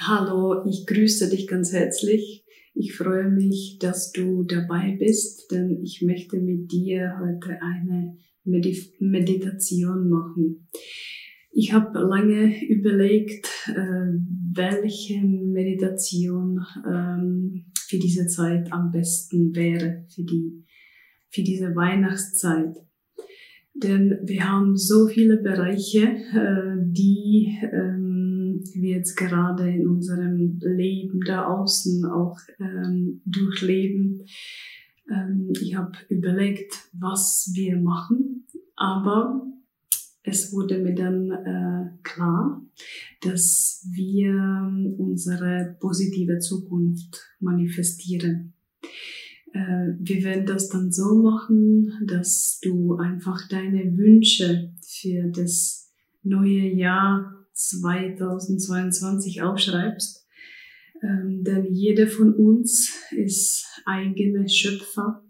Hallo, ich grüße dich ganz herzlich. Ich freue mich, dass du dabei bist, denn ich möchte mit dir heute eine Medif Meditation machen. Ich habe lange überlegt, äh, welche Meditation ähm, für diese Zeit am besten wäre, für, die, für diese Weihnachtszeit. Denn wir haben so viele Bereiche, äh, die wir jetzt gerade in unserem Leben da außen auch ähm, durchleben. Ähm, ich habe überlegt, was wir machen, aber es wurde mir dann äh, klar, dass wir unsere positive Zukunft manifestieren. Äh, wir werden das dann so machen, dass du einfach deine Wünsche für das neue Jahr 2022 aufschreibst. Ähm, denn jeder von uns ist eigene Schöpfer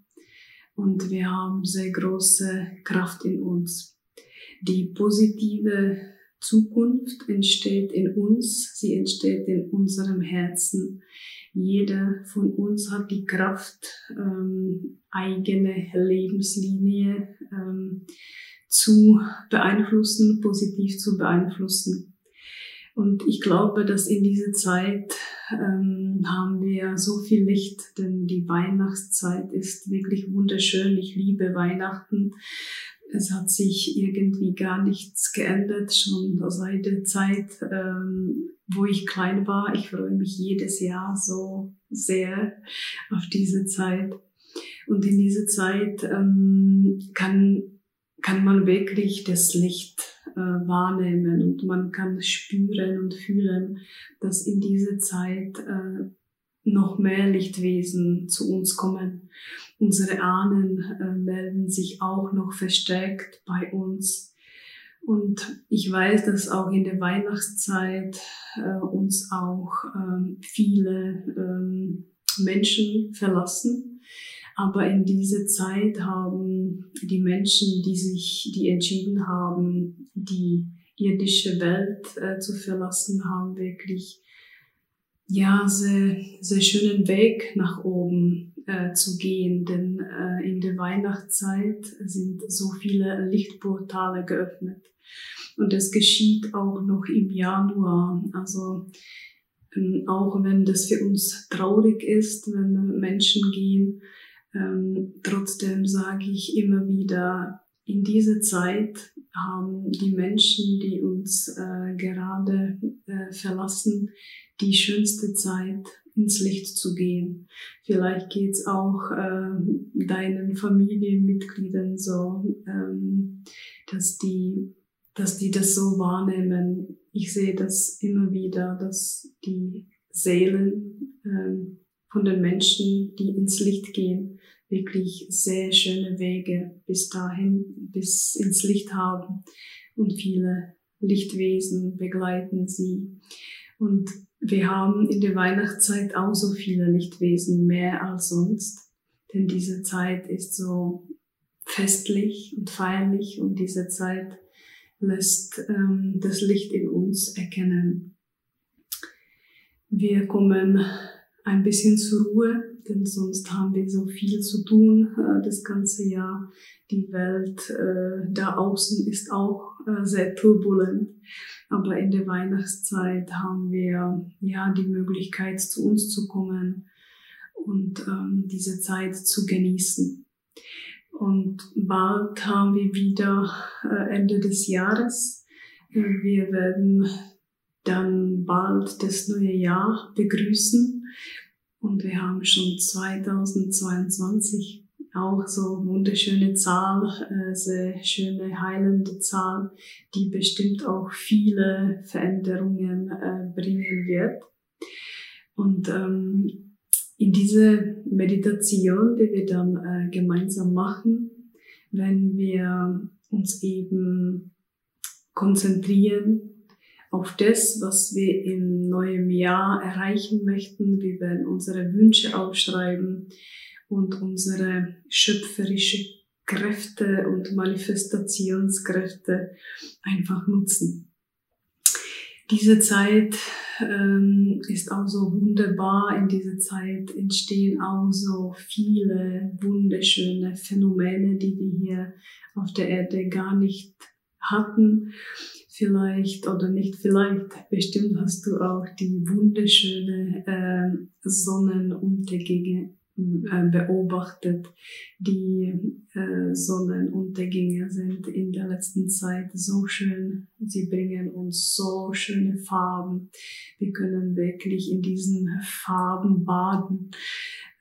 und wir haben sehr große Kraft in uns. Die positive Zukunft entsteht in uns, sie entsteht in unserem Herzen. Jeder von uns hat die Kraft, ähm, eigene Lebenslinie ähm, zu beeinflussen, positiv zu beeinflussen. Und ich glaube, dass in dieser Zeit ähm, haben wir so viel Licht, denn die Weihnachtszeit ist wirklich wunderschön. Ich liebe Weihnachten. Es hat sich irgendwie gar nichts geändert, schon seit der Zeit, ähm, wo ich klein war. Ich freue mich jedes Jahr so sehr auf diese Zeit. Und in dieser Zeit ähm, kann, kann man wirklich das Licht äh, wahrnehmen und man kann spüren und fühlen, dass in dieser Zeit äh, noch mehr Lichtwesen zu uns kommen. Unsere Ahnen äh, melden sich auch noch verstärkt bei uns. Und ich weiß, dass auch in der Weihnachtszeit äh, uns auch ähm, viele ähm, Menschen verlassen aber in dieser Zeit haben die Menschen, die sich, die entschieden haben, die irdische Welt äh, zu verlassen, haben wirklich ja sehr sehr schönen Weg nach oben äh, zu gehen, denn äh, in der Weihnachtszeit sind so viele Lichtportale geöffnet und das geschieht auch noch im Januar. Also ähm, auch wenn das für uns traurig ist, wenn Menschen gehen, ähm, trotzdem sage ich immer wieder, in dieser Zeit haben die Menschen, die uns äh, gerade äh, verlassen, die schönste Zeit, ins Licht zu gehen. Vielleicht geht's auch äh, deinen Familienmitgliedern so, ähm, dass die, dass die das so wahrnehmen. Ich sehe das immer wieder, dass die Seelen ähm, von den Menschen, die ins Licht gehen, wirklich sehr schöne Wege bis dahin, bis ins Licht haben. Und viele Lichtwesen begleiten sie. Und wir haben in der Weihnachtszeit auch so viele Lichtwesen, mehr als sonst. Denn diese Zeit ist so festlich und feierlich und diese Zeit lässt ähm, das Licht in uns erkennen. Wir kommen ein bisschen zur Ruhe, denn sonst haben wir so viel zu tun äh, das ganze Jahr. Die Welt äh, da außen ist auch äh, sehr turbulent, aber in der Weihnachtszeit haben wir ja die Möglichkeit zu uns zu kommen und ähm, diese Zeit zu genießen. Und bald haben wir wieder äh, Ende des Jahres. Äh, wir werden dann bald das neue Jahr begrüßen. Und wir haben schon 2022 auch so wunderschöne Zahl, äh, sehr schöne heilende Zahl, die bestimmt auch viele Veränderungen äh, bringen wird. Und ähm, in diese Meditation, die wir dann äh, gemeinsam machen, wenn wir uns eben konzentrieren auf das, was wir im neuen Jahr erreichen möchten. Wir werden unsere Wünsche aufschreiben und unsere schöpferische Kräfte und Manifestationskräfte einfach nutzen. diese Zeit ähm, ist auch so wunderbar. In dieser Zeit entstehen auch so viele wunderschöne Phänomene, die wir hier auf der Erde gar nicht hatten. Vielleicht oder nicht vielleicht, bestimmt hast du auch die wunderschöne äh, Sonnenuntergänge äh, beobachtet. Die äh, Sonnenuntergänge sind in der letzten Zeit so schön. Sie bringen uns so schöne Farben. Wir können wirklich in diesen Farben baden.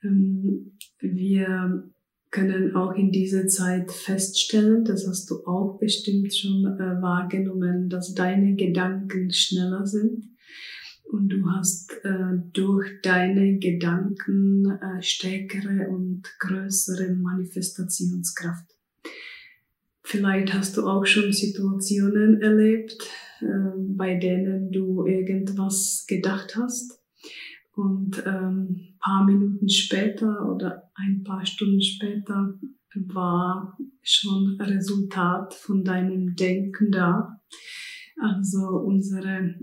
Ähm, wir können auch in dieser Zeit feststellen, das hast du auch bestimmt schon äh, wahrgenommen, dass deine Gedanken schneller sind und du hast äh, durch deine Gedanken äh, stärkere und größere Manifestationskraft. Vielleicht hast du auch schon Situationen erlebt, äh, bei denen du irgendwas gedacht hast und ähm, paar Minuten später oder ein paar Stunden später war schon Resultat von deinem Denken da. Also unsere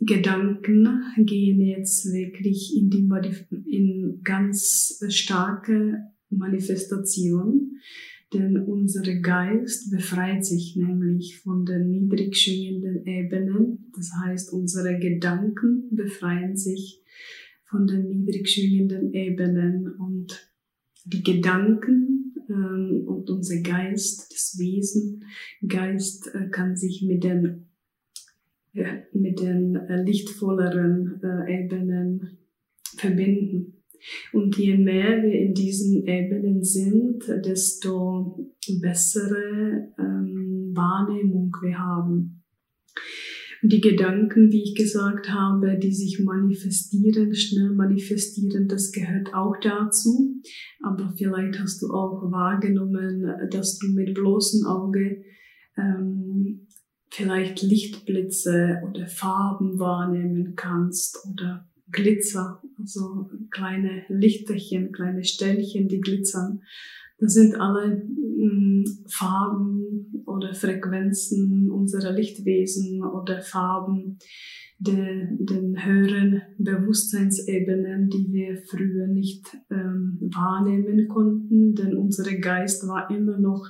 Gedanken gehen jetzt wirklich in die in ganz starke Manifestation, denn unser Geist befreit sich nämlich von den niedrig schwingenden Ebenen. Das heißt, unsere Gedanken befreien sich von den niedrig schwingenden Ebenen und die Gedanken ähm, und unser Geist, das Wesen, Geist äh, kann sich mit den mit den äh, lichtvolleren äh, Ebenen verbinden. Und je mehr wir in diesen Ebenen sind, desto bessere ähm, Wahrnehmung wir haben. Die Gedanken, wie ich gesagt habe, die sich manifestieren, schnell manifestieren, das gehört auch dazu. Aber vielleicht hast du auch wahrgenommen, dass du mit bloßem Auge ähm, vielleicht Lichtblitze oder Farben wahrnehmen kannst oder Glitzer, also kleine Lichterchen, kleine Ställchen, die glitzern. Das sind alle mm, Farben oder Frequenzen unserer Lichtwesen oder Farben der, den höheren Bewusstseinsebenen, die wir früher nicht ähm, wahrnehmen konnten, denn unser Geist war immer noch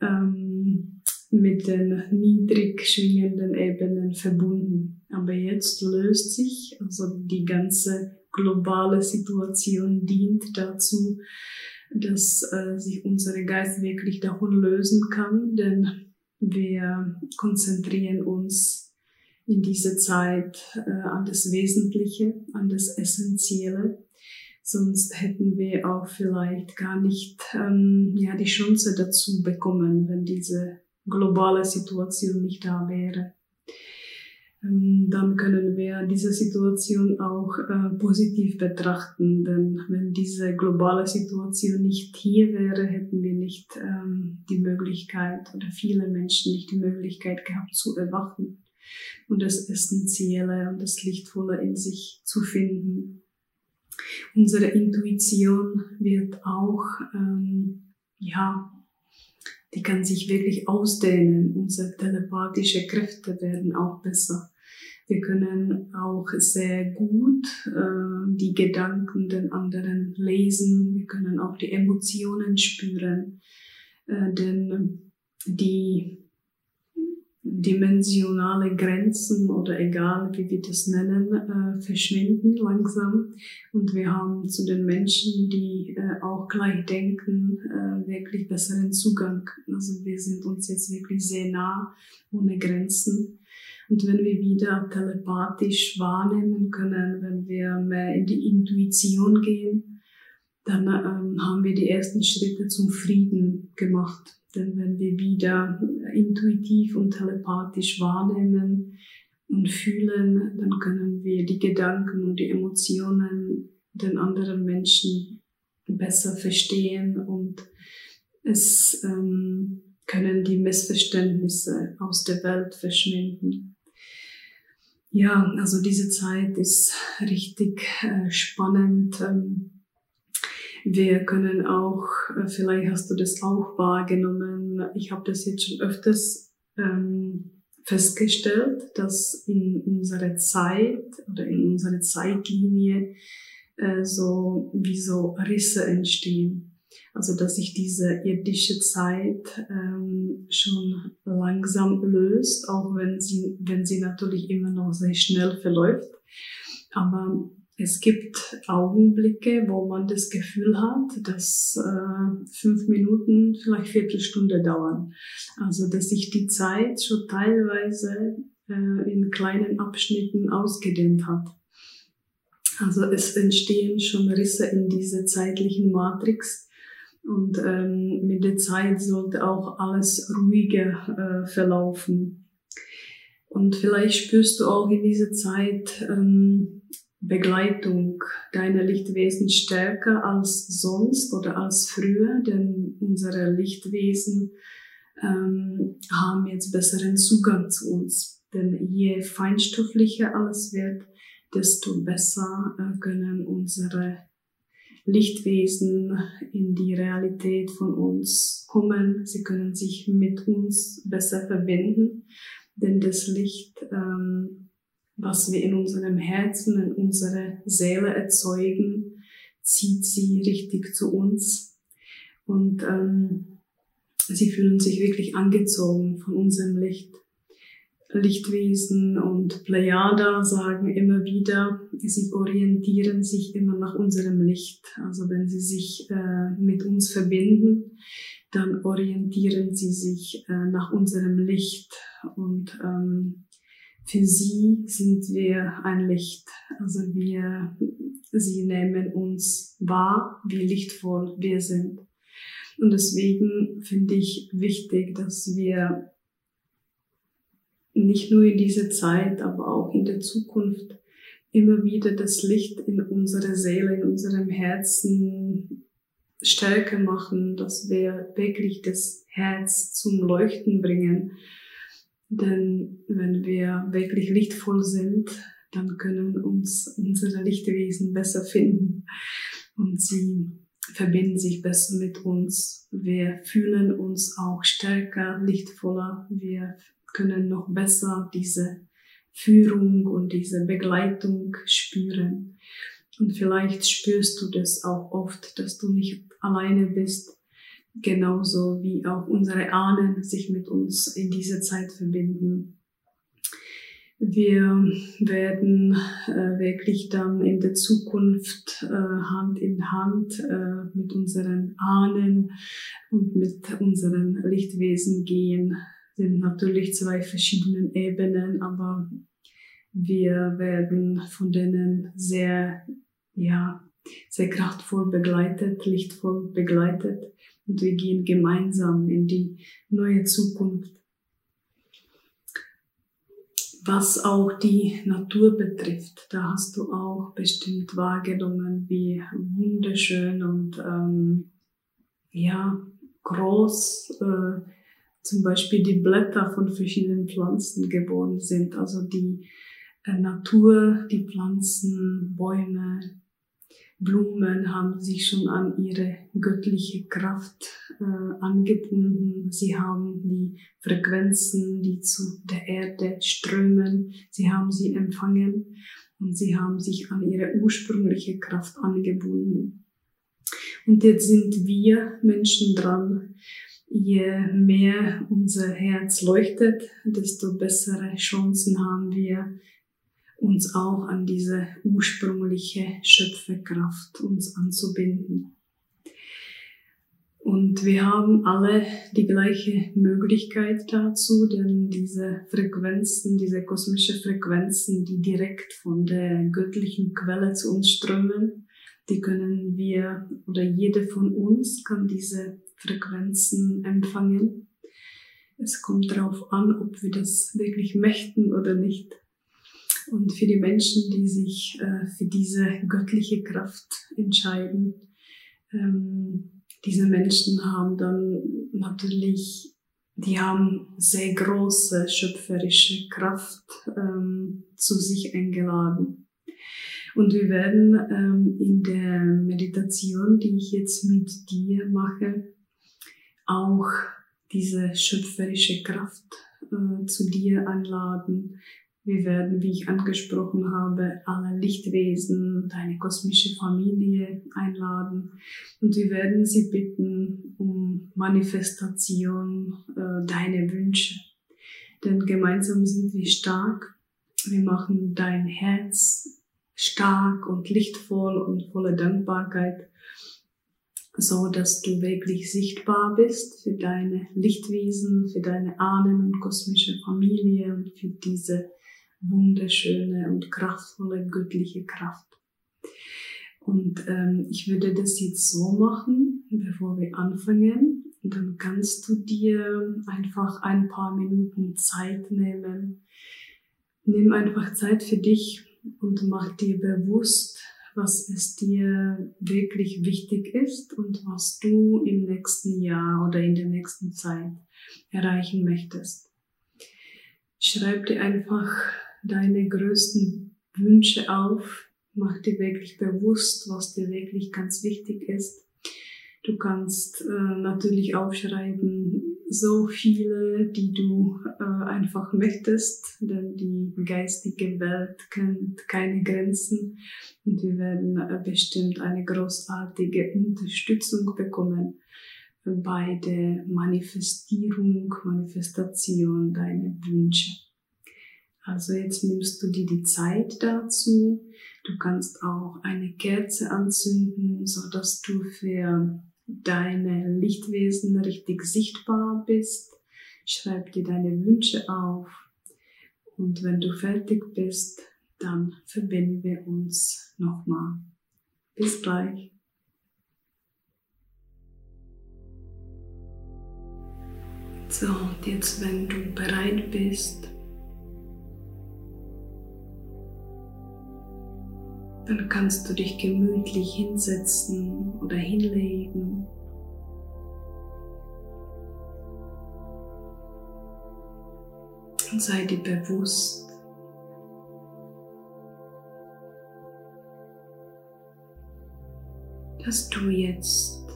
ähm, mit den niedrig schwingenden Ebenen verbunden. Aber jetzt löst sich, also die ganze globale Situation dient dazu, dass äh, sich unser Geist wirklich davon lösen kann, denn wir konzentrieren uns in dieser Zeit äh, an das Wesentliche, an das Essentielle. Sonst hätten wir auch vielleicht gar nicht ähm, ja, die Chance dazu bekommen, wenn diese globale Situation nicht da wäre. Ähm, dann können wir diese Situation auch äh, positiv betrachten, denn wenn diese globale Situation nicht hier wäre, hätten wir nicht ähm, die Möglichkeit oder viele Menschen nicht die Möglichkeit gehabt zu erwachen und das Essentielle und das Lichtvolle in sich zu finden. Unsere Intuition wird auch ähm, ja die kann sich wirklich ausdehnen. Unsere telepathische Kräfte werden auch besser. Wir können auch sehr gut äh, die Gedanken den anderen lesen. Wir können auch die Emotionen spüren. Äh, denn die dimensionale Grenzen oder egal wie wir das nennen, äh, verschwinden langsam. Und wir haben zu den Menschen, die äh, auch gleich denken, äh, wirklich besseren Zugang. Also wir sind uns jetzt wirklich sehr nah, ohne Grenzen. Und wenn wir wieder telepathisch wahrnehmen können, wenn wir mehr in die Intuition gehen, dann ähm, haben wir die ersten Schritte zum Frieden gemacht. Denn wenn wir wieder intuitiv und telepathisch wahrnehmen und fühlen, dann können wir die Gedanken und die Emotionen den anderen Menschen besser verstehen und es ähm, können die Missverständnisse aus der Welt verschwinden. Ja, also diese Zeit ist richtig äh, spannend. Ähm, wir können auch, äh, vielleicht hast du das auch wahrgenommen, ich habe das jetzt schon öfters ähm, festgestellt, dass in unserer Zeit oder in unserer Zeitlinie äh, so wie so Risse entstehen. Also dass sich diese irdische Zeit ähm, schon langsam löst, auch wenn sie, wenn sie natürlich immer noch sehr schnell verläuft. Aber es gibt Augenblicke, wo man das Gefühl hat, dass äh, fünf Minuten, vielleicht Viertelstunde dauern. Also dass sich die Zeit schon teilweise äh, in kleinen Abschnitten ausgedehnt hat. Also es entstehen schon Risse in dieser zeitlichen Matrix. Und ähm, mit der Zeit sollte auch alles ruhiger äh, verlaufen. Und vielleicht spürst du auch in dieser Zeit ähm, Begleitung deiner Lichtwesen stärker als sonst oder als früher, denn unsere Lichtwesen ähm, haben jetzt besseren Zugang zu uns. Denn je feinstofflicher alles wird, desto besser äh, können unsere Lichtwesen in die Realität von uns kommen. Sie können sich mit uns besser verbinden, denn das Licht, ähm, was wir in unserem Herzen, in unserer Seele erzeugen, zieht sie richtig zu uns. Und ähm, sie fühlen sich wirklich angezogen von unserem Licht. Lichtwesen und Plejada sagen immer wieder, sie orientieren sich immer nach unserem Licht. Also wenn sie sich äh, mit uns verbinden, dann orientieren sie sich äh, nach unserem Licht. Und ähm, für sie sind wir ein Licht. Also wir, sie nehmen uns wahr, wie lichtvoll wir sind. Und deswegen finde ich wichtig, dass wir nicht nur in dieser Zeit, aber auch in der Zukunft immer wieder das Licht in unserer Seele, in unserem Herzen stärker machen, dass wir wirklich das Herz zum Leuchten bringen. Denn wenn wir wirklich lichtvoll sind, dann können uns unsere Lichtwesen besser finden und sie verbinden sich besser mit uns. Wir fühlen uns auch stärker, lichtvoller. Wir können noch besser diese Führung und diese Begleitung spüren. Und vielleicht spürst du das auch oft, dass du nicht alleine bist, genauso wie auch unsere Ahnen sich mit uns in dieser Zeit verbinden. Wir werden äh, wirklich dann in der Zukunft äh, Hand in Hand äh, mit unseren Ahnen und mit unseren Lichtwesen gehen, sind natürlich zwei verschiedenen Ebenen, aber wir werden von denen sehr, ja, sehr kraftvoll begleitet, lichtvoll begleitet und wir gehen gemeinsam in die neue Zukunft. Was auch die Natur betrifft, da hast du auch bestimmt wahrgenommen, wie wunderschön und ähm, ja groß äh, zum Beispiel die Blätter von verschiedenen Pflanzen geboren sind. Also die äh, Natur, die Pflanzen, Bäume, Blumen haben sich schon an ihre göttliche Kraft äh, angebunden. Sie haben die Frequenzen, die zu der Erde strömen, sie haben sie empfangen und sie haben sich an ihre ursprüngliche Kraft angebunden. Und jetzt sind wir Menschen dran, je mehr unser Herz leuchtet, desto bessere Chancen haben wir, uns auch an diese ursprüngliche Schöpferkraft uns anzubinden. Und wir haben alle die gleiche Möglichkeit dazu, denn diese Frequenzen, diese kosmische Frequenzen, die direkt von der göttlichen Quelle zu uns strömen, die können wir oder jede von uns kann diese Frequenzen empfangen. Es kommt darauf an, ob wir das wirklich möchten oder nicht. Und für die Menschen, die sich äh, für diese göttliche Kraft entscheiden, ähm, diese Menschen haben dann natürlich, die haben sehr große schöpferische Kraft ähm, zu sich eingeladen. Und wir werden ähm, in der Meditation, die ich jetzt mit dir mache, auch diese schöpferische Kraft äh, zu dir einladen. Wir werden, wie ich angesprochen habe, alle Lichtwesen, deine kosmische Familie einladen und wir werden sie bitten um Manifestation äh, deiner Wünsche. Denn gemeinsam sind wir stark. Wir machen dein Herz stark und lichtvoll und voller Dankbarkeit so dass du wirklich sichtbar bist für deine Lichtwesen, für deine Ahnen und kosmische Familie und für diese wunderschöne und kraftvolle göttliche Kraft. Und ähm, ich würde das jetzt so machen, bevor wir anfangen. Und dann kannst du dir einfach ein paar Minuten Zeit nehmen. Nimm einfach Zeit für dich und mach dir bewusst, was es dir wirklich wichtig ist und was du im nächsten Jahr oder in der nächsten Zeit erreichen möchtest. Schreib dir einfach deine größten Wünsche auf, mach dir wirklich bewusst, was dir wirklich ganz wichtig ist. Du kannst äh, natürlich aufschreiben, so viele, die du äh, einfach möchtest, denn die geistige Welt kennt keine Grenzen und wir werden äh, bestimmt eine großartige Unterstützung bekommen bei der Manifestierung, Manifestation deiner Wünsche. Also jetzt nimmst du dir die Zeit dazu. Du kannst auch eine Kerze anzünden, so dass du für deine Lichtwesen richtig sichtbar bist. Schreib dir deine Wünsche auf. Und wenn du fertig bist, dann verbinden wir uns nochmal. Bis gleich. So, und jetzt, wenn du bereit bist, Dann kannst du dich gemütlich hinsetzen oder hinlegen. Und sei dir bewusst, dass du jetzt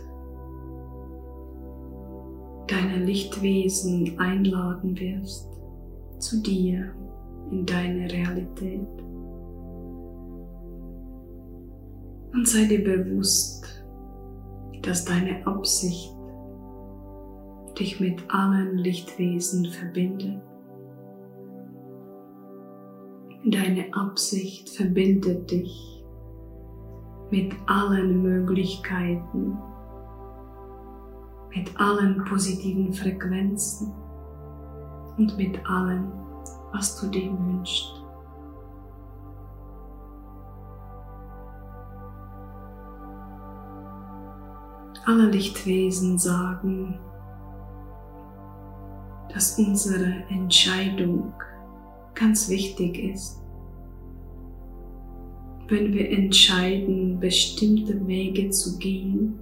deine Lichtwesen einladen wirst zu dir in deine Realität. Und sei dir bewusst, dass deine Absicht dich mit allen Lichtwesen verbindet. Deine Absicht verbindet dich mit allen Möglichkeiten, mit allen positiven Frequenzen und mit allem, was du dir wünschst. Alle Lichtwesen sagen, dass unsere Entscheidung ganz wichtig ist. Wenn wir entscheiden, bestimmte Wege zu gehen,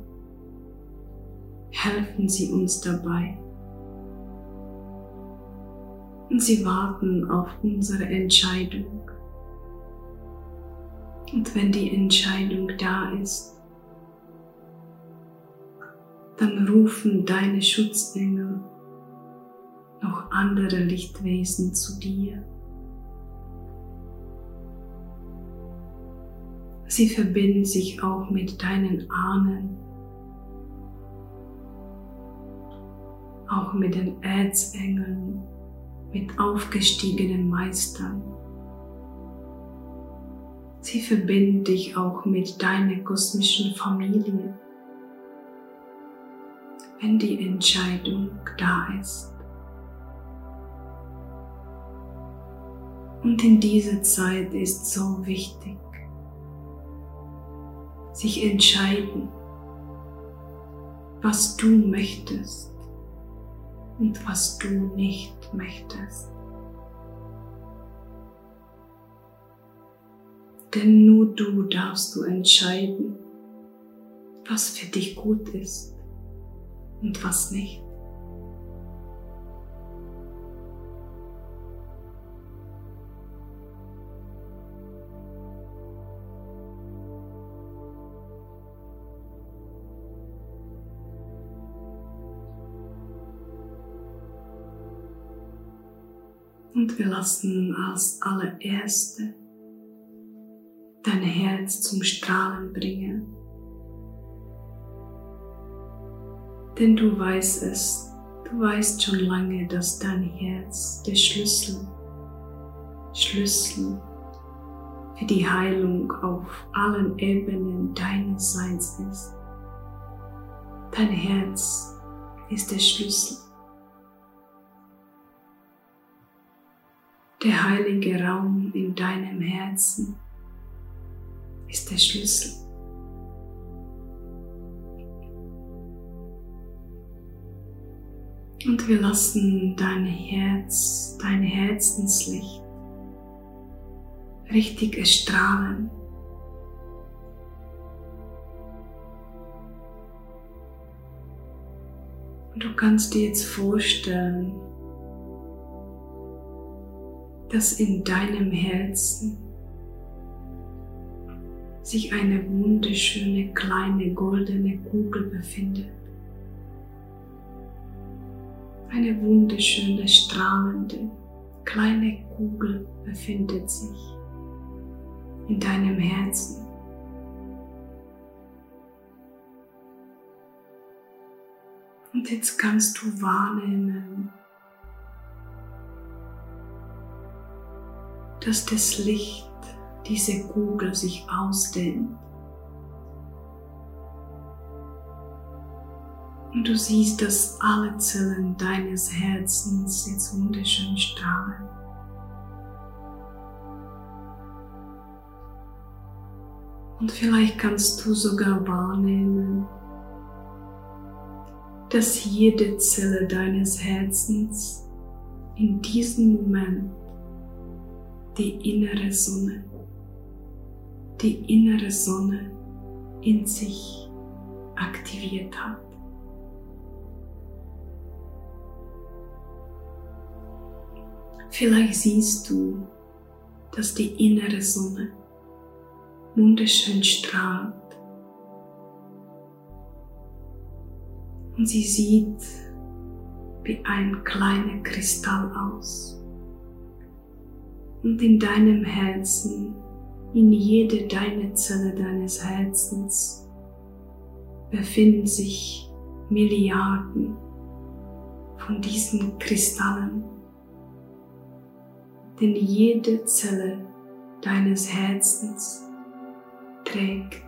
helfen sie uns dabei. Und sie warten auf unsere Entscheidung. Und wenn die Entscheidung da ist, dann rufen deine Schutzengel noch andere Lichtwesen zu dir. Sie verbinden sich auch mit deinen Ahnen, auch mit den Erzengeln, mit aufgestiegenen Meistern. Sie verbinden dich auch mit deiner kosmischen Familie wenn die Entscheidung da ist. Und in dieser Zeit ist so wichtig, sich entscheiden, was du möchtest und was du nicht möchtest. Denn nur du darfst du entscheiden, was für dich gut ist und was nicht. Und wir lassen als allererste dein Herz zum Strahlen bringen. Denn du weißt es, du weißt schon lange, dass dein Herz der Schlüssel, Schlüssel für die Heilung auf allen Ebenen deines Seins ist. Dein Herz ist der Schlüssel. Der heilige Raum in deinem Herzen ist der Schlüssel. Und wir lassen dein Herz, dein Herzenslicht richtig erstrahlen. Und du kannst dir jetzt vorstellen, dass in deinem Herzen sich eine wunderschöne kleine goldene Kugel befindet. Eine wunderschöne strahlende kleine Kugel befindet sich in deinem Herzen. Und jetzt kannst du wahrnehmen, dass das Licht diese Kugel sich ausdehnt. Und du siehst, dass alle Zellen deines Herzens jetzt wunderschön strahlen. Und vielleicht kannst du sogar wahrnehmen, dass jede Zelle deines Herzens in diesem Moment die innere Sonne, die innere Sonne in sich aktiviert hat. Vielleicht siehst du, dass die innere Sonne wunderschön strahlt. Und sie sieht wie ein kleiner Kristall aus. Und in deinem Herzen, in jede deine Zelle deines Herzens befinden sich Milliarden von diesen Kristallen. Denn jede Zelle deines Herzens trägt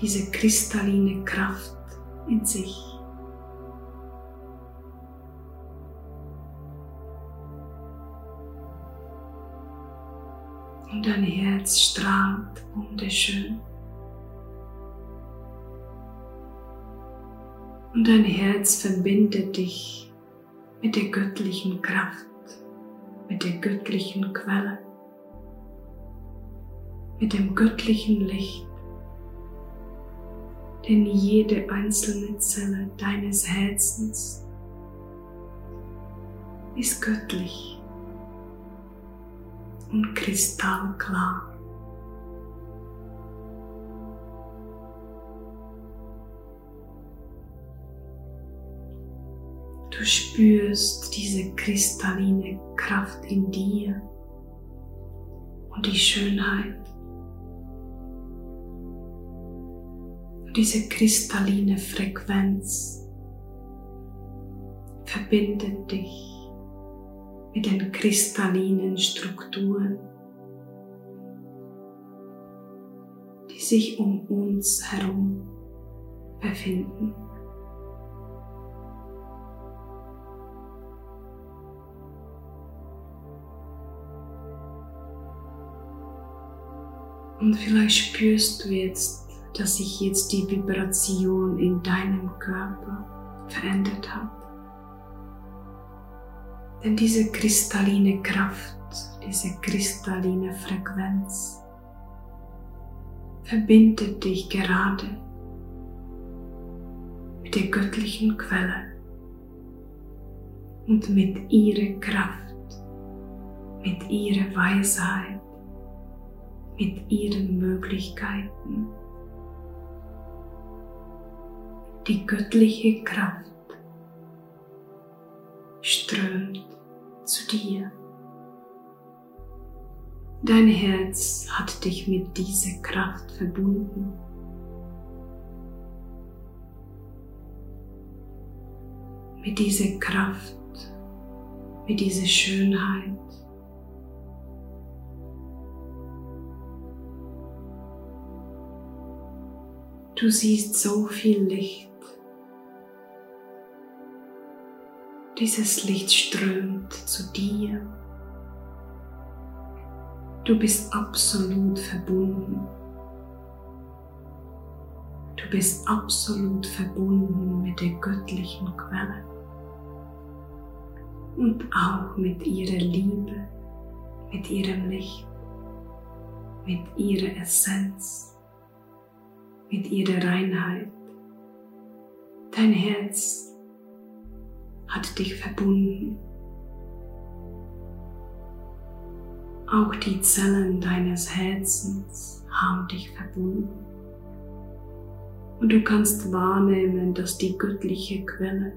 diese kristalline Kraft in sich. Und dein Herz strahlt wunderschön. Und dein Herz verbindet dich mit der göttlichen Kraft, mit der göttlichen Quelle mit dem göttlichen Licht. Denn jede einzelne Zelle deines Herzens ist göttlich und kristallklar. Du spürst diese kristalline Kraft in dir und die Schönheit. diese kristalline Frequenz verbindet dich mit den kristallinen Strukturen, die sich um uns herum befinden. Und vielleicht spürst du jetzt dass sich jetzt die Vibration in deinem Körper verändert hat. Denn diese kristalline Kraft, diese kristalline Frequenz verbindet dich gerade mit der göttlichen Quelle und mit ihrer Kraft, mit ihrer Weisheit, mit ihren Möglichkeiten. Die göttliche Kraft strömt zu dir. Dein Herz hat dich mit dieser Kraft verbunden. Mit dieser Kraft, mit dieser Schönheit. Du siehst so viel Licht. Dieses Licht strömt zu dir. Du bist absolut verbunden. Du bist absolut verbunden mit der göttlichen Quelle und auch mit ihrer Liebe, mit ihrem Licht, mit ihrer Essenz mit ihrer Reinheit. Dein Herz hat dich verbunden. Auch die Zellen deines Herzens haben dich verbunden. Und du kannst wahrnehmen, dass die göttliche Quelle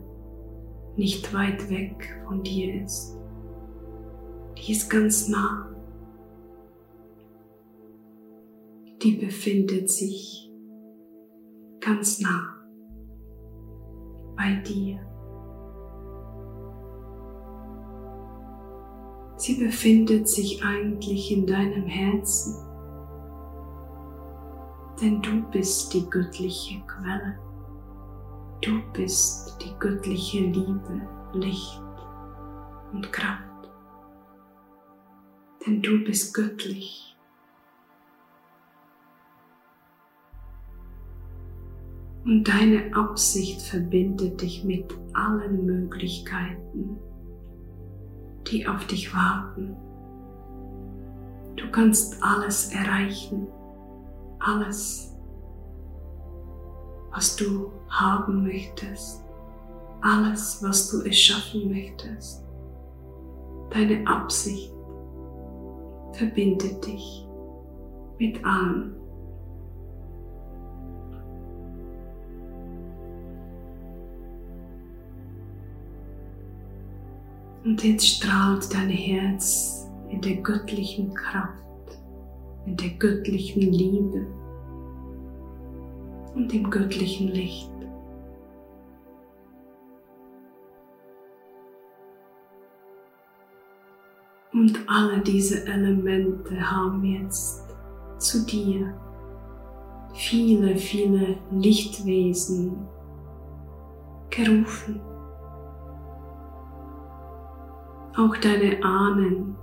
nicht weit weg von dir ist. Die ist ganz nah. Die befindet sich ganz nah bei dir. Sie befindet sich eigentlich in deinem Herzen, denn du bist die göttliche Quelle. Du bist die göttliche Liebe, Licht und Kraft. Denn du bist göttlich. Und deine Absicht verbindet dich mit allen Möglichkeiten, die auf dich warten. Du kannst alles erreichen, alles, was du haben möchtest, alles, was du erschaffen möchtest. Deine Absicht verbindet dich mit allem. Und jetzt strahlt dein Herz in der göttlichen Kraft, in der göttlichen Liebe und im göttlichen Licht. Und alle diese Elemente haben jetzt zu dir viele, viele Lichtwesen gerufen. Auch deine Ahnen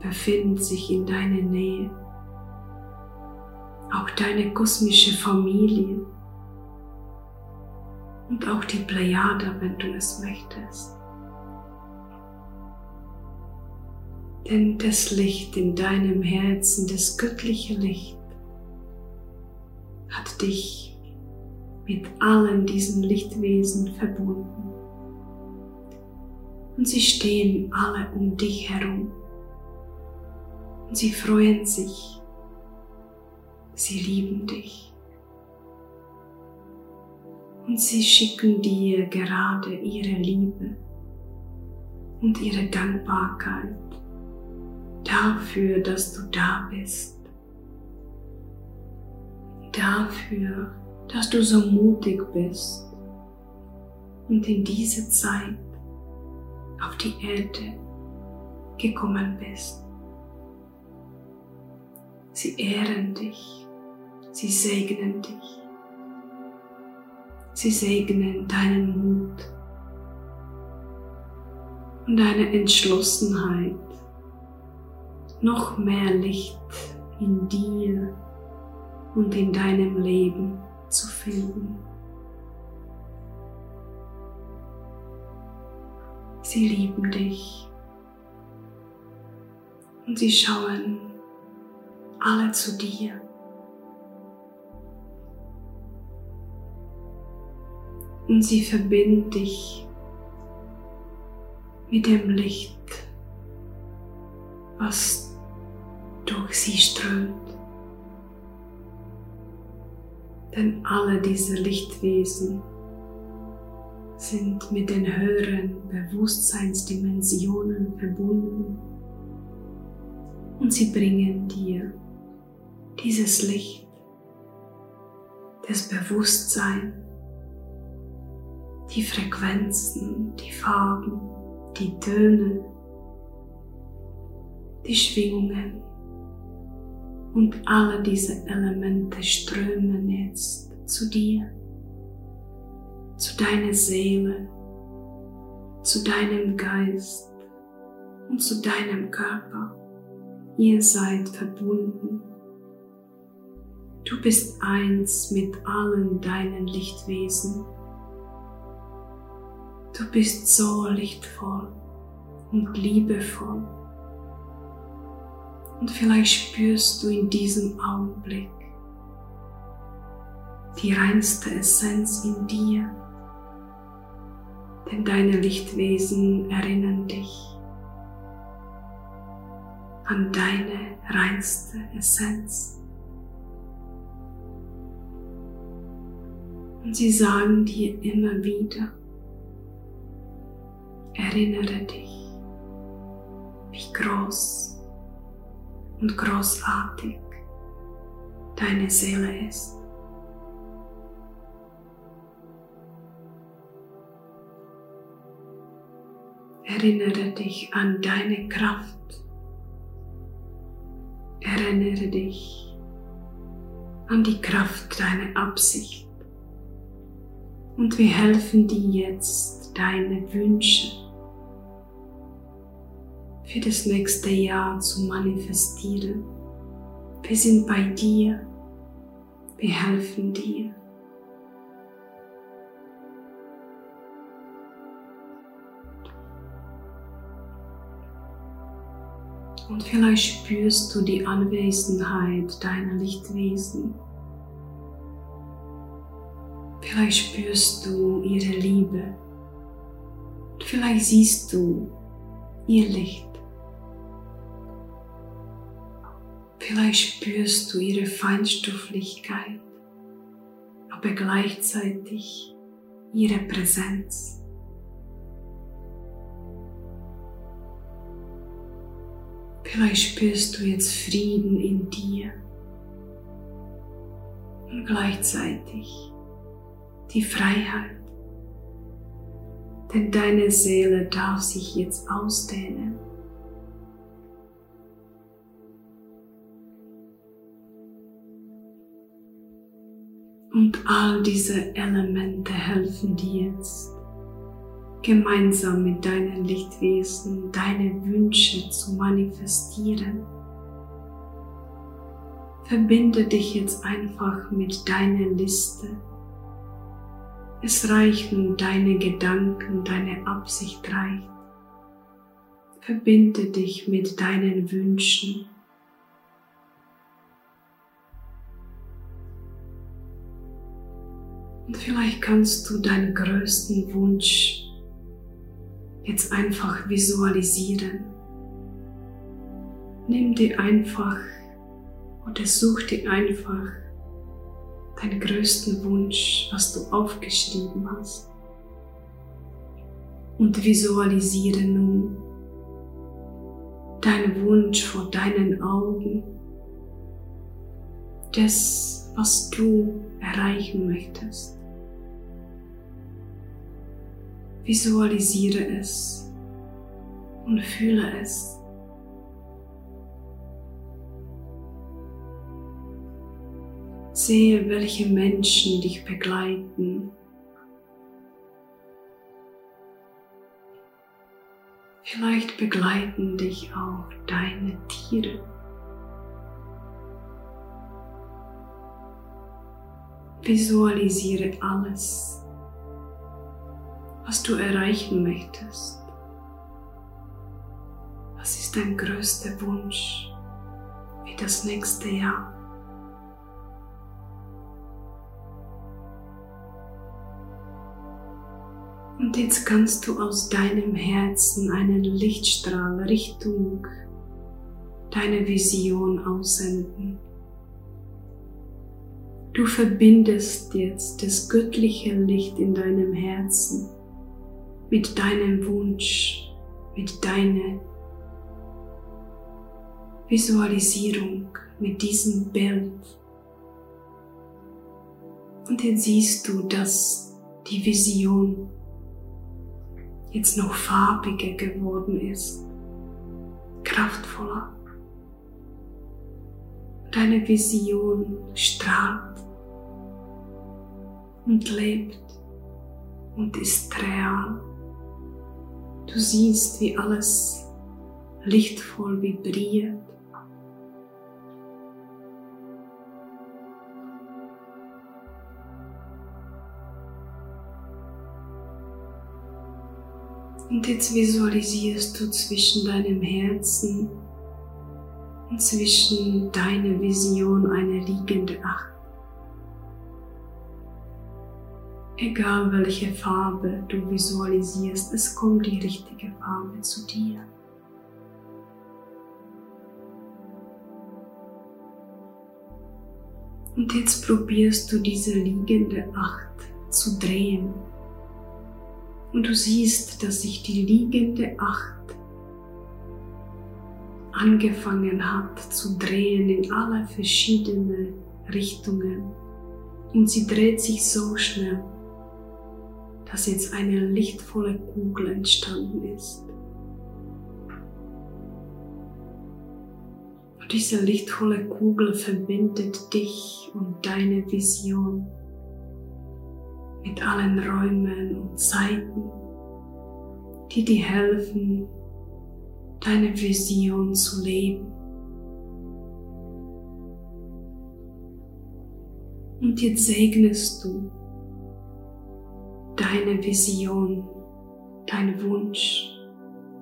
befinden sich in deiner Nähe. Auch deine kosmische Familie. Und auch die Plejade, wenn du es möchtest. Denn das Licht in deinem Herzen, das göttliche Licht, hat dich mit allen diesen Lichtwesen verbunden und sie stehen alle um dich herum. Und sie freuen sich. Sie lieben dich. Und sie schicken dir gerade ihre Liebe und ihre Dankbarkeit dafür, dass du da bist. Dafür, dass du so mutig bist und in dieser Zeit auf die Erde gekommen bist. Sie ehren dich, sie segnen dich, sie segnen deinen Mut und deine Entschlossenheit, noch mehr Licht in dir und in deinem Leben zu finden. Sie lieben dich. Und sie schauen alle zu dir. Und sie verbinden dich mit dem Licht, was durch sie strömt. Denn alle diese Lichtwesen sind mit den höheren Bewusstseinsdimensionen verbunden. Und sie bringen dir dieses Licht des Bewusstseins, die Frequenzen, die Farben, die Töne, die Schwingungen. Und alle diese Elemente strömen jetzt zu dir, zu deiner Seele, zu deinem Geist und zu deinem Körper. Ihr seid verbunden. Du bist eins mit allen deinen Lichtwesen. Du bist so lichtvoll und liebevoll. Und vielleicht spürst du in diesem Augenblick die reinste Essenz in dir, denn deine Lichtwesen erinnern dich an deine reinste Essenz. Und sie sagen dir immer wieder, erinnere dich, wie groß und großartig deine Seele ist. Erinnere dich an deine Kraft Erinnere dich an die Kraft deiner Absicht und wir helfen dir jetzt, deine Wünsche für das nächste Jahr zu manifestieren. Wir sind bei dir, wir helfen dir. Und vielleicht spürst du die Anwesenheit deiner Lichtwesen. Vielleicht spürst du ihre Liebe. Und vielleicht siehst du ihr Licht. Vielleicht spürst du ihre Feinstofflichkeit, aber gleichzeitig ihre Präsenz. Vielleicht spürst du jetzt Frieden in dir und gleichzeitig die Freiheit. Denn deine Seele darf sich jetzt ausdehnen. Und all diese Elemente helfen dir jetzt, gemeinsam mit deinen Lichtwesen deine Wünsche zu manifestieren. Verbinde dich jetzt einfach mit deiner Liste. Es reichen deine Gedanken, deine Absicht reicht. Verbinde dich mit deinen Wünschen. Und vielleicht kannst du deinen größten Wunsch jetzt einfach visualisieren. Nimm dir einfach oder such dir einfach deinen größten Wunsch, was du aufgeschrieben hast. Und visualisiere nun deinen Wunsch vor deinen Augen, das, was du erreichen möchtest. Visualisiere es und fühle es. Sehe, welche Menschen dich begleiten. Vielleicht begleiten dich auch deine Tiere. Visualisiere alles, was du erreichen möchtest. Was ist dein größter Wunsch für das nächste Jahr? Und jetzt kannst du aus deinem Herzen einen Lichtstrahl Richtung deiner Vision aussenden. Du verbindest jetzt das göttliche Licht in deinem Herzen mit deinem Wunsch, mit deiner Visualisierung, mit diesem Bild. Und jetzt siehst du, dass die Vision jetzt noch farbiger geworden ist, kraftvoller. Deine Vision strahlt und lebt und ist real. Du siehst, wie alles lichtvoll vibriert. Und jetzt visualisierst du zwischen deinem Herzen und zwischen deiner Vision eine liegende Acht. Egal welche Farbe du visualisierst, es kommt die richtige Farbe zu dir. Und jetzt probierst du diese liegende Acht zu drehen. Und du siehst, dass sich die liegende Acht angefangen hat zu drehen in alle verschiedene Richtungen. Und sie dreht sich so schnell, dass jetzt eine lichtvolle Kugel entstanden ist. Und diese lichtvolle Kugel verbindet dich und deine Vision mit allen Räumen und Zeiten, die dir helfen, deine Vision zu leben. Und jetzt segnest du deine Vision, dein Wunsch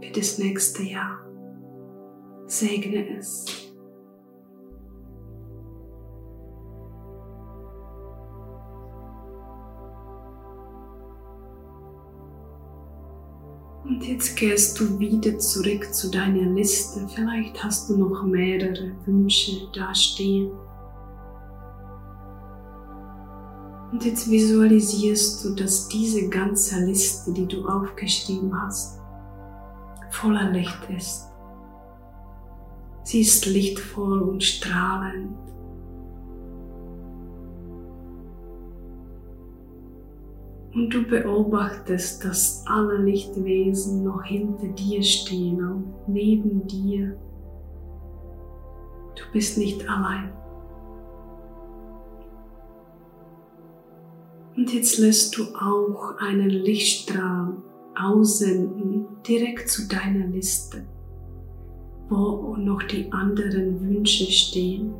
für das nächste Jahr. Segne es. Und jetzt gehst du wieder zurück zu deiner Liste. Vielleicht hast du noch mehrere Wünsche da stehen. Und jetzt visualisierst du, dass diese ganze Liste, die du aufgeschrieben hast, voller Licht ist. Sie ist lichtvoll und strahlend. Und du beobachtest, dass alle Lichtwesen noch hinter dir stehen und neben dir. Du bist nicht allein. Und jetzt lässt du auch einen Lichtstrahl aussenden direkt zu deiner Liste, wo noch die anderen Wünsche stehen.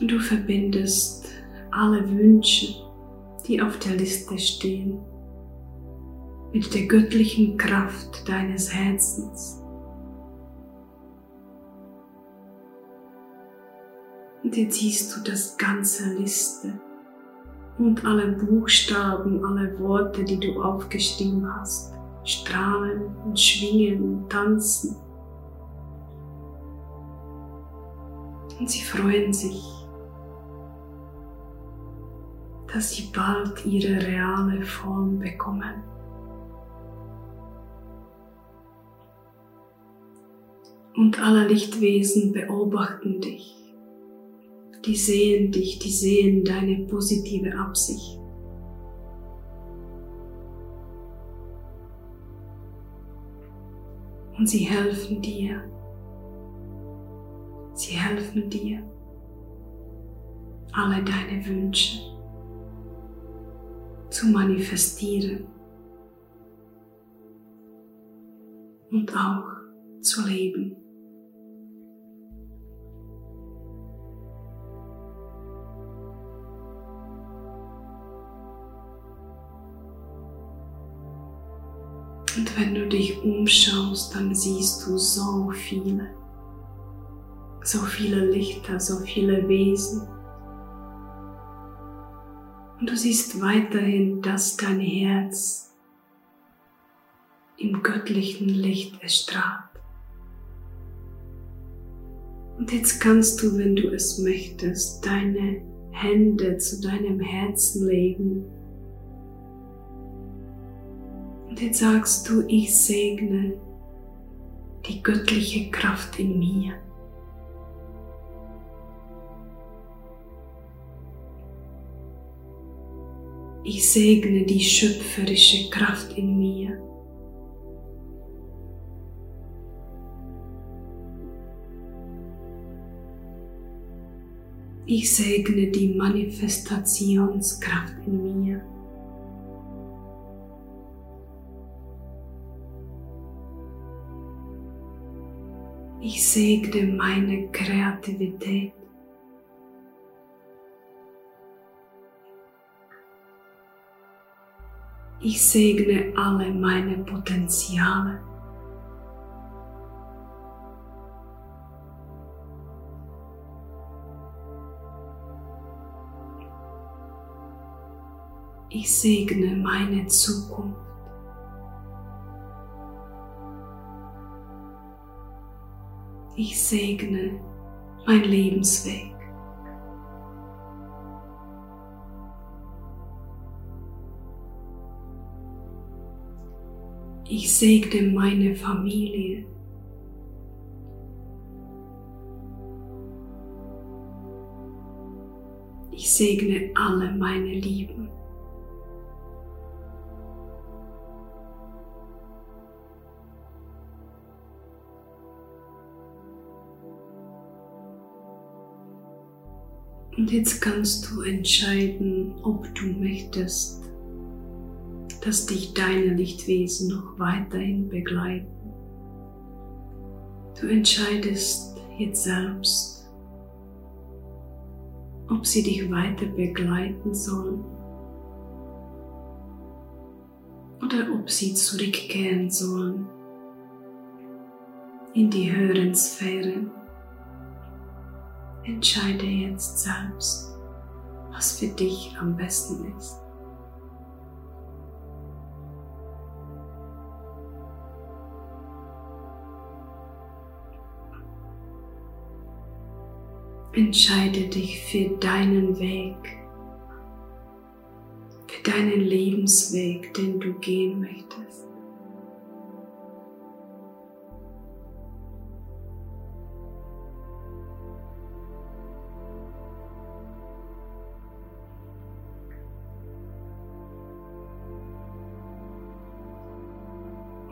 Und du verbindest alle Wünsche, die auf der Liste stehen, mit der göttlichen Kraft deines Herzens. Und jetzt siehst du das ganze Liste und alle Buchstaben, alle Worte, die du aufgeschrieben hast, strahlen und schwingen und tanzen. Und sie freuen sich dass sie bald ihre reale Form bekommen. Und alle Lichtwesen beobachten dich. Die sehen dich, die sehen deine positive Absicht. Und sie helfen dir. Sie helfen dir, alle deine Wünsche zu manifestieren und auch zu leben. Und wenn du dich umschaust, dann siehst du so viele, so viele Lichter, so viele Wesen. Und du siehst weiterhin, dass dein Herz im göttlichen Licht erstrahlt. Und jetzt kannst du, wenn du es möchtest, deine Hände zu deinem Herzen legen. Und jetzt sagst du, ich segne die göttliche Kraft in mir. Ich segne die schöpferische Kraft in mir. Ich segne die Manifestationskraft in mir. Ich segne meine Kreativität. Ich segne alle meine Potenziale. Ich segne meine Zukunft. Ich segne mein Lebensweg. Ich segne meine Familie. Ich segne alle meine Lieben. Und jetzt kannst du entscheiden, ob du möchtest dass dich deine Lichtwesen noch weiterhin begleiten. Du entscheidest jetzt selbst, ob sie dich weiter begleiten sollen oder ob sie zurückkehren sollen in die höheren Sphären. Entscheide jetzt selbst, was für dich am besten ist. Entscheide dich für deinen Weg, für deinen Lebensweg, den du gehen möchtest.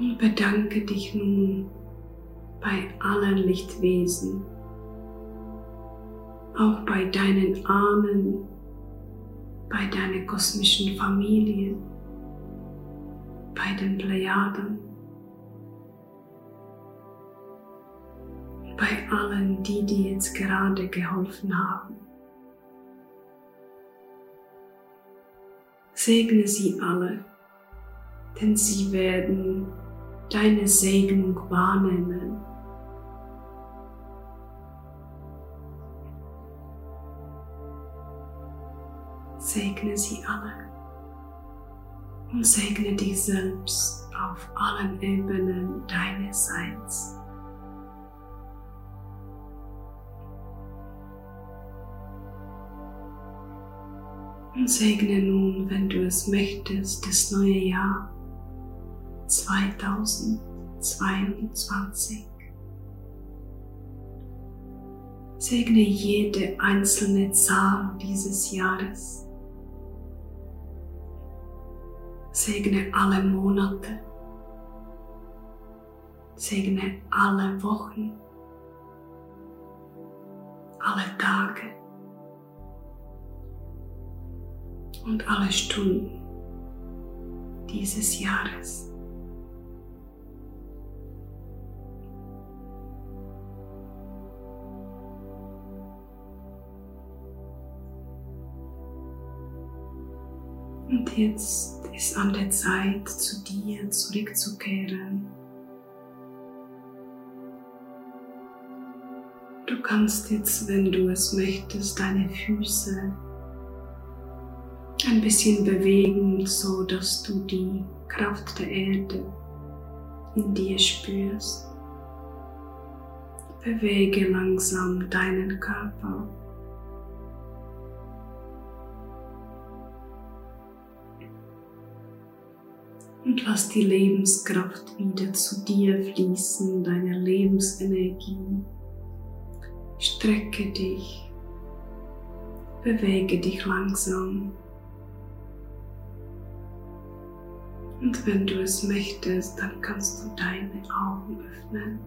Und bedanke dich nun bei allen Lichtwesen, auch bei deinen Ahnen, bei deiner kosmischen Familie, bei den Plejaden, bei allen, die dir jetzt gerade geholfen haben. Segne sie alle, denn sie werden deine Segnung wahrnehmen segne sie alle und segne dich selbst auf allen Ebenen deines Seins. Und segne nun, wenn du es möchtest, das neue Jahr 2022. Segne jede einzelne Zahl dieses Jahres. Segne alle Monate. Segne alle Wochen. Alle Tage. Und alle Stunden dieses Jahres. Jetzt ist an der Zeit, zu dir zurückzukehren. Du kannst jetzt, wenn du es möchtest, deine Füße ein bisschen bewegen, so dass du die Kraft der Erde in dir spürst. Bewege langsam deinen Körper Und lass die Lebenskraft wieder zu dir fließen, deine Lebensenergie. Strecke dich, bewege dich langsam. Und wenn du es möchtest, dann kannst du deine Augen öffnen.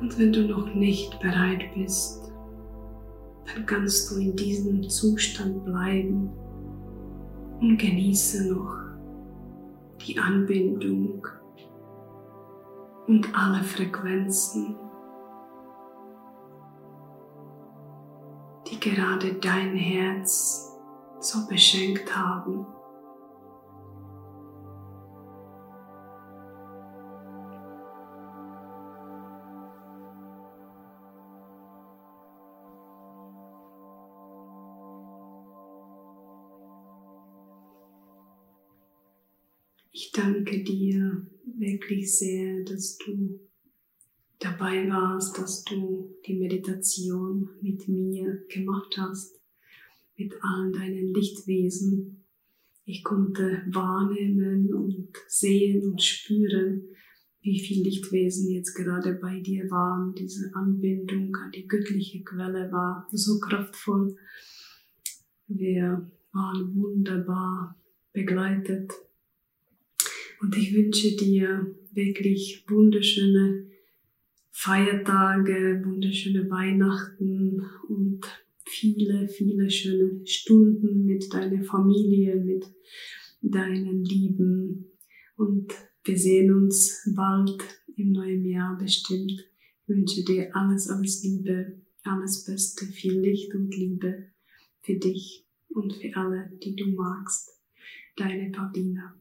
Und wenn du noch nicht bereit bist, dann kannst du in diesem Zustand bleiben und genieße noch die Anbindung und alle Frequenzen, die gerade dein Herz so beschenkt haben. Wirklich sehr, dass du dabei warst, dass du die Meditation mit mir gemacht hast mit allen deinen Lichtwesen. Ich konnte wahrnehmen und sehen und spüren, wie viel Lichtwesen jetzt gerade bei dir waren. Diese Anbindung an die göttliche Quelle war so kraftvoll. Wir waren wunderbar begleitet. Und ich wünsche dir wirklich wunderschöne Feiertage, wunderschöne Weihnachten und viele, viele schöne Stunden mit deiner Familie, mit deinen Lieben. Und wir sehen uns bald im neuen Jahr bestimmt. Ich wünsche dir alles, alles Liebe, alles Beste, viel Licht und Liebe für dich und für alle, die du magst. Deine Paulina.